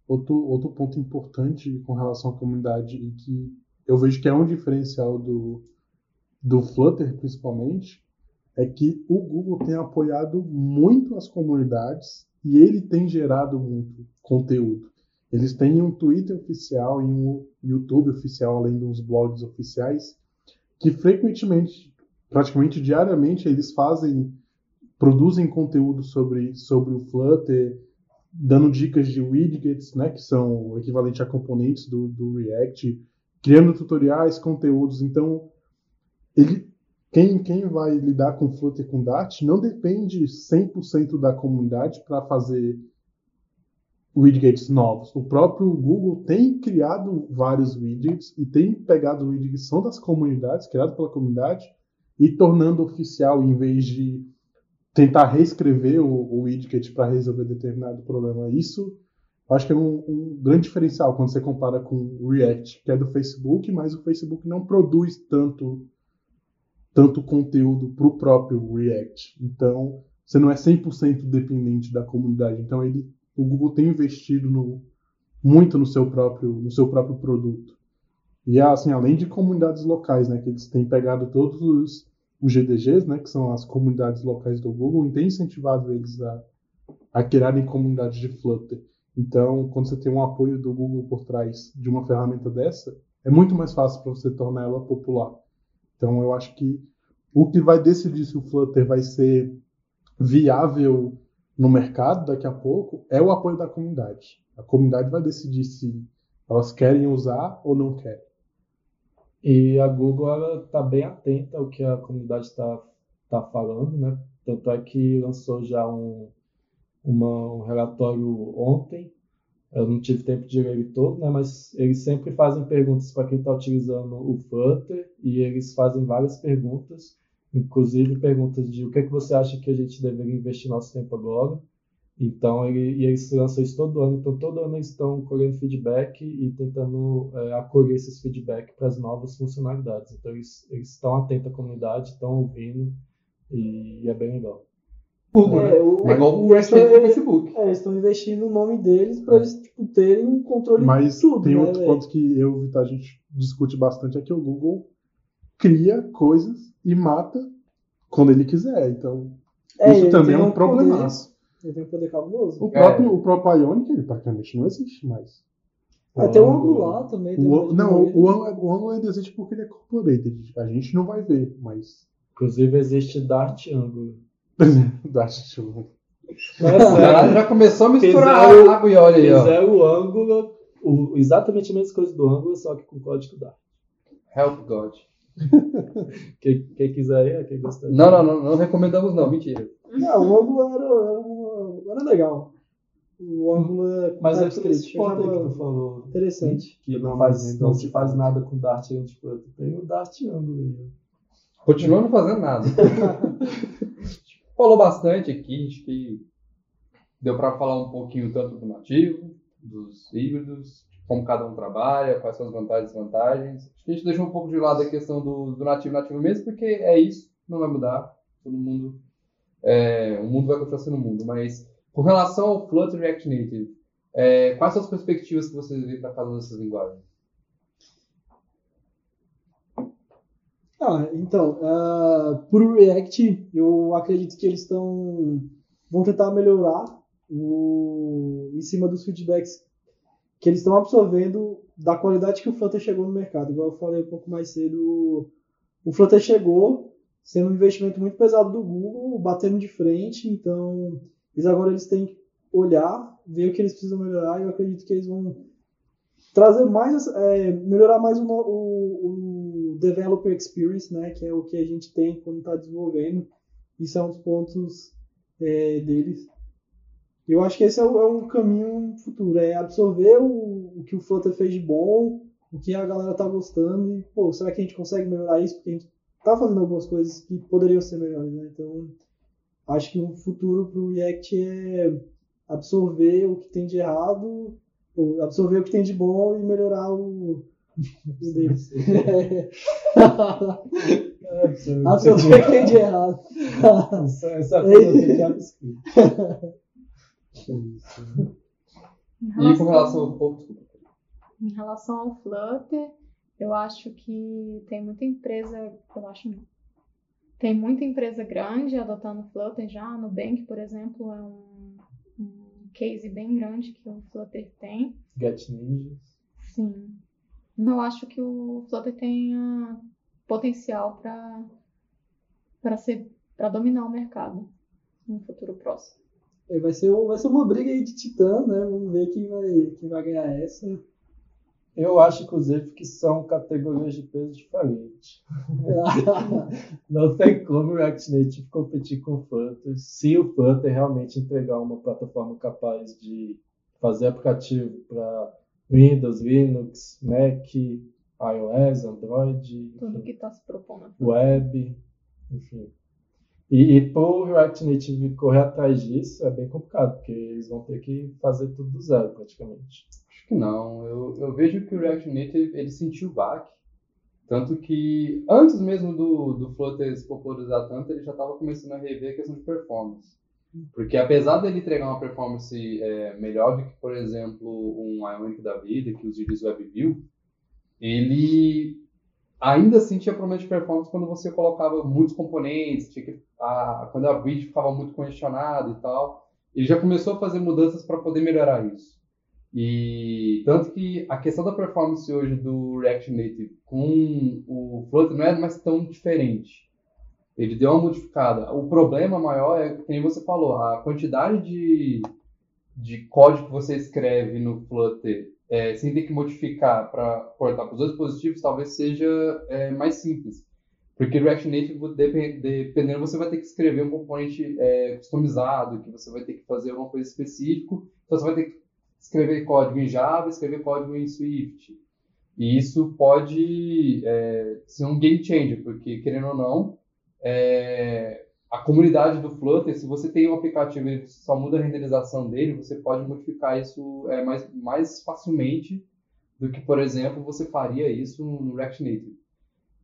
Outro, outro ponto importante com relação à comunidade e que eu vejo que é um diferencial do, do Flutter, principalmente, é que o Google tem apoiado muito as comunidades e ele tem gerado muito conteúdo. Eles têm um Twitter oficial e um YouTube oficial, além dos blogs oficiais, que frequentemente, praticamente diariamente, eles fazem, produzem conteúdo sobre, sobre o Flutter, dando dicas de widgets, né, que são o equivalente a componentes do, do React, criando tutoriais, conteúdos. Então, ele, quem, quem vai lidar com Flutter com Dart não depende 100% da comunidade para fazer widgets novos. O próprio Google tem criado vários widgets e tem pegado widgets que são das comunidades, criados pela comunidade, e tornando oficial em vez de tentar reescrever o, o widget para resolver determinado problema. Isso acho que é um, um, grande diferencial quando você compara com o React, que é do Facebook, mas o Facebook não produz tanto tanto conteúdo para o próprio React. Então, você não é 100% dependente da comunidade. Então, ele o Google tem investido no, muito no seu próprio no seu próprio produto. E assim, além de comunidades locais, né, que eles têm pegado todos os, os GDGs, né, que são as comunidades locais do Google, e tem incentivado eles a, a criarem comunidades de Flutter. Então, quando você tem um apoio do Google por trás de uma ferramenta dessa, é muito mais fácil para você tornar ela popular. Então, eu acho que o que vai decidir se o Flutter vai ser viável no mercado daqui a pouco é o apoio da comunidade. A comunidade vai decidir se elas querem usar ou não querem. E a Google está bem atenta ao que a comunidade está tá falando, né? Tanto é que lançou já um, uma, um relatório ontem. Eu não tive tempo de ler ele todo, né? Mas eles sempre fazem perguntas para quem está utilizando o Flutter e eles fazem várias perguntas inclusive perguntas de o que, é que você acha que a gente deveria investir nosso tempo agora. Então, ele, e eles lançam isso todo ano. Então, todo ano eles estão colhendo feedback e tentando é, acolher esses feedback para as novas funcionalidades. Então, eles, eles estão atentos à comunidade, estão ouvindo e, e é bem legal. Google, é, né? o, é igual o Facebook. É, eles estão investindo no nome deles para eles tipo, terem um controle Mas de tudo. tem né, outro véio? ponto que eu e a gente discute bastante é que o Google cria coisas e mata quando ele quiser. Então, É, isso também é um problemaço. Ele tem um poder cabuloso. O próprio, o próprio Ionic, ele praticamente não existe mais. Até o Angular também. O, não, o, o Angular ainda existe porque ele é corporated. A gente não vai ver, mas. Inclusive, existe Dart Angular. Dart Show. Não, é Já, sério. já começou a misturar Fizeram- água e óleo aí, ó. Fizeram o Angular, o- exatamente a mesma coisa do Angular, só que com código Dart. Help God. Quem, quem quiser ir, quem gostar. Não, não, não, não recomendamos não, mentira. Não, o Angular era, era, era legal. O Angular. Mas é TypeScript, nesse ponto aí que tu falou. Interessante. Que não, faz, não se faz nada com Dart antes tipo, Tem o Dart Angular. aí, Continua não fazendo nada. Falou bastante aqui, acho que deu para falar um pouquinho tanto do nativo, dos híbridos, como cada um trabalha, quais são as vantagens e desvantagens. Acho que a gente deixou um pouco de lado a questão do, do nativo nativo mesmo, porque é isso, não vai mudar. Todo mundo. é, o mundo vai continuar sendo o mundo. Mas com relação ao Flutter React Native, é, quais são as perspectivas que vocês veem para cada uma dessas linguagens? Ah, então, uh, pro React, eu acredito que eles estão vão tentar melhorar o, em cima dos feedbacks que eles estão absorvendo da qualidade que o Flutter chegou no mercado. Igual eu falei um pouco mais cedo, o Flutter chegou sendo um investimento muito pesado do Google, batendo de frente, então eles agora eles têm que olhar, ver o que eles precisam melhorar, e eu acredito que eles vão trazer mais, é, melhorar mais o, o, o, developer experience, né, que é o que a gente tem quando está desenvolvendo. Isso é um dos pontos é, deles. Eu acho que esse é, o, é um caminho futuro, é absorver o, o que o Flutter fez de bom, o que a galera tá gostando e, pô, será que a gente consegue melhorar isso? Porque a gente tá fazendo algumas coisas que poderiam ser melhores, né? Então, acho que o futuro pro React é absorver o que tem de errado, absorver o que tem de bom e melhorar o, o deles. absorver o que tem de errado. essa, essa é a JavaScript. E com relação ao Em relação ao Flutter, eu acho que tem muita empresa, eu acho não. Tem muita empresa grande adotando Flutter já. A Nubank, por exemplo, é um, um case bem grande que o Flutter tem. Get Ninjas. Sim. Eu acho que o Flutter tem potencial para para ser para dominar o mercado no futuro próximo. É, vai ser, vai ser uma briga aí de titã, né? Vamos ver quem vai, quem vai ganhar essa. Eu acho, inclusive, que são categorias de peso diferentes. não tem como o React Native competir com o Flutter se o Flutter realmente entregar uma plataforma capaz de fazer aplicativo para Windows, Linux, Mac, iOS, Android, tudo que está se propondo. Web, enfim. E, e o React Native correr atrás disso é bem complicado, porque eles vão ter que fazer tudo do zero praticamente. Acho que não. Eu, eu vejo que o React Native ele sentiu o baque. Tanto que antes mesmo do, do Flutter se popularizar tanto, ele já estava começando a rever a questão de performance. Porque apesar dele entregar uma performance é, melhor do que, por exemplo, um Ionic da vida, que os vídeos WebView, ele ainda assim tinha problema de performance quando você colocava muitos componentes, que, a, quando a bridge ficava muito congestionada e tal. Ele já começou a fazer mudanças para poder melhorar isso. E tanto que a questão da performance hoje do React Native com o Flutter não é mais tão diferente. Ele deu uma modificada. O problema maior é, como você falou, a quantidade de, de código que você escreve no Flutter é, sem ter que modificar para portar para os dois dispositivos, talvez seja é, mais simples. Porque React Native, dependendo, você vai ter que escrever um componente é, customizado, que você vai ter que fazer alguma coisa específica, então você vai ter que escrever código em Java, escrever código em Swift. E isso pode é, ser um game changer, porque, querendo ou não, é, a comunidade do Flutter, se você tem um aplicativo e só muda a renderização dele, você pode modificar isso é, mais, mais facilmente do que, por exemplo, você faria isso no React Native.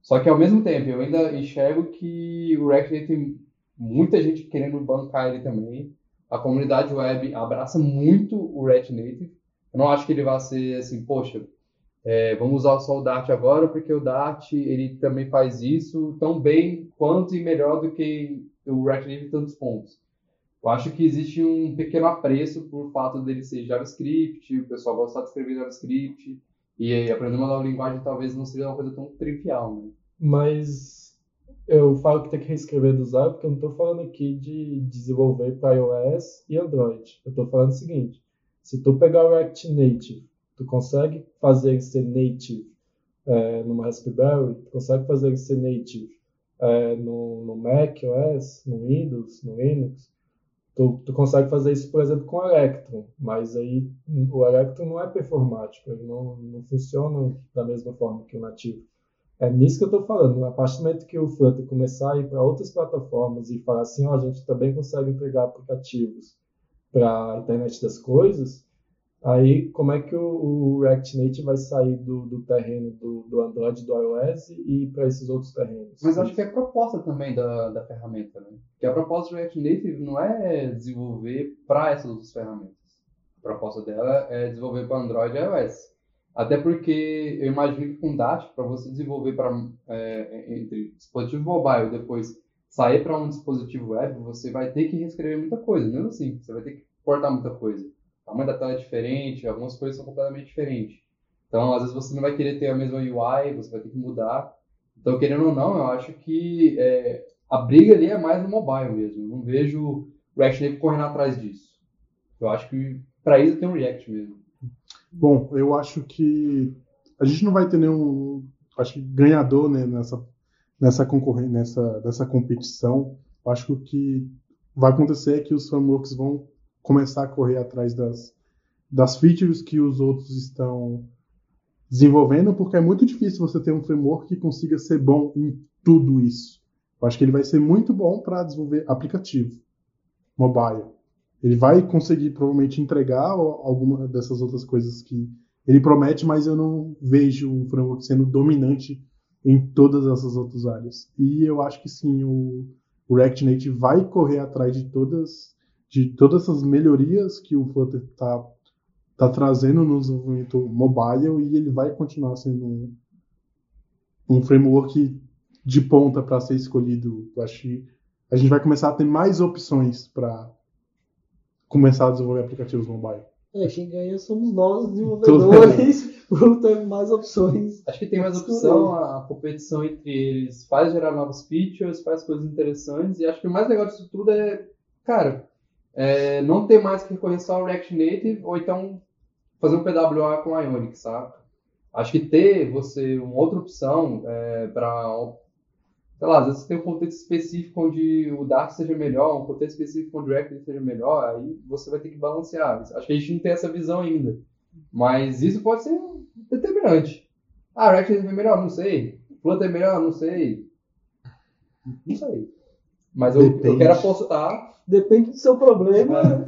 Só que ao mesmo tempo, eu ainda enxergo que o React Native muita gente querendo bancar ele também. A comunidade web abraça muito o React Native. Eu não acho que ele vai ser assim, poxa, é, vamos usar só o Dart agora, porque o Dart ele também faz isso tão bem quanto e melhor do que o React Native tantos pontos. Eu acho que existe um pequeno apreço por fato dele ser JavaScript, o pessoal gostar de escrever JavaScript, e aprender uma nova linguagem talvez não seja uma coisa tão trivial, né? Mas eu falo que tem que reescrever do zero, porque eu não estou falando aqui de desenvolver para iOS e Android. Eu estou falando o seguinte, se tu pegar o React Native, tu consegue fazer ele ser native é, numa Raspberry, tu consegue fazer ele ser native é, no, no Mac OS, no Windows, no Linux, tu, tu consegue fazer isso, por exemplo, com o Electron, mas aí o Electron não é performático, ele não, não funciona da mesma forma que o nativo. É nisso que eu estou falando. A partir do momento que o Flutter começar a ir para outras plataformas e falar assim, ó, a gente também consegue entregar aplicativos para a internet das coisas, Aí, como é que o, o React Native vai sair do, do terreno do, do Android do iOS e para esses outros terrenos? Mas acho que é a proposta também da, da ferramenta, né? Que a proposta do React Native não é desenvolver para essas outras ferramentas. A proposta dela é desenvolver para Android e iOS. Até porque eu imagino que com Dash, para você desenvolver para é, entre dispositivo mobile depois sair para um dispositivo web, você vai ter que reescrever muita coisa, mesmo assim, você vai ter que cortar muita coisa. Tamanho da tela é diferente, algumas coisas são completamente diferentes. Então, às vezes você não vai querer ter a mesma UI, você vai ter que mudar. Então, querendo ou não, eu acho que é, a briga ali é mais no mobile mesmo. Eu não vejo o React Native correndo atrás disso. Eu acho que para isso tem um React mesmo. Bom, eu acho que a gente não vai ter nenhum acho ganhador né, nessa nessa concorrência, nessa dessa competição. Eu acho que o que vai acontecer é que os frameworks vão começar a correr atrás das das features que os outros estão desenvolvendo, porque é muito difícil você ter um framework que consiga ser bom em tudo isso. Eu acho que ele vai ser muito bom para desenvolver aplicativo mobile. Ele vai conseguir provavelmente entregar alguma dessas outras coisas que ele promete, mas eu não vejo um framework sendo dominante em todas essas outras áreas. E eu acho que sim, o, o React Native vai correr atrás de todas de todas essas melhorias que o Flutter está tá trazendo no desenvolvimento mobile e ele vai continuar sendo um, um framework de ponta para ser escolhido. Eu acho que a gente vai começar a ter mais opções para começar a desenvolver aplicativos mobile. É, quem ganha somos nós, desenvolvedores, por ter mais opções. Acho que tem mais opção, a competição entre eles faz gerar novas features, faz coisas interessantes, e acho que o mais legal disso tudo é, cara, é não ter mais que recorrer só ao React Native, ou então fazer um PWA com Ionic, sabe? Acho que ter você uma outra opção é, para sei lá, às vezes você tem um contexto específico onde o Dart seja melhor, um contexto específico onde o React seja melhor, aí você vai ter que balancear. Acho que a gente não tem essa visão ainda. Mas isso pode ser determinante. Ah, React é melhor? Não sei. Flutter é melhor? Não sei. Não sei. Mas eu, eu quero apostar. Depende do seu problema,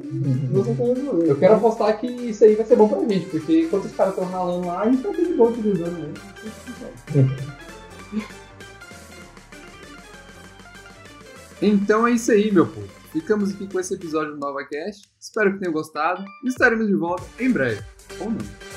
você quer resolver. Eu quero apostar que isso aí vai ser bom pra gente, porque enquanto os caras estão ralando lá, a gente tá tudo bom utilizando mesmo. Então é isso aí, meu povo. Ficamos aqui com esse episódio do NovaCast. Espero que tenham gostado. Estaremos de volta em breve. Ou não.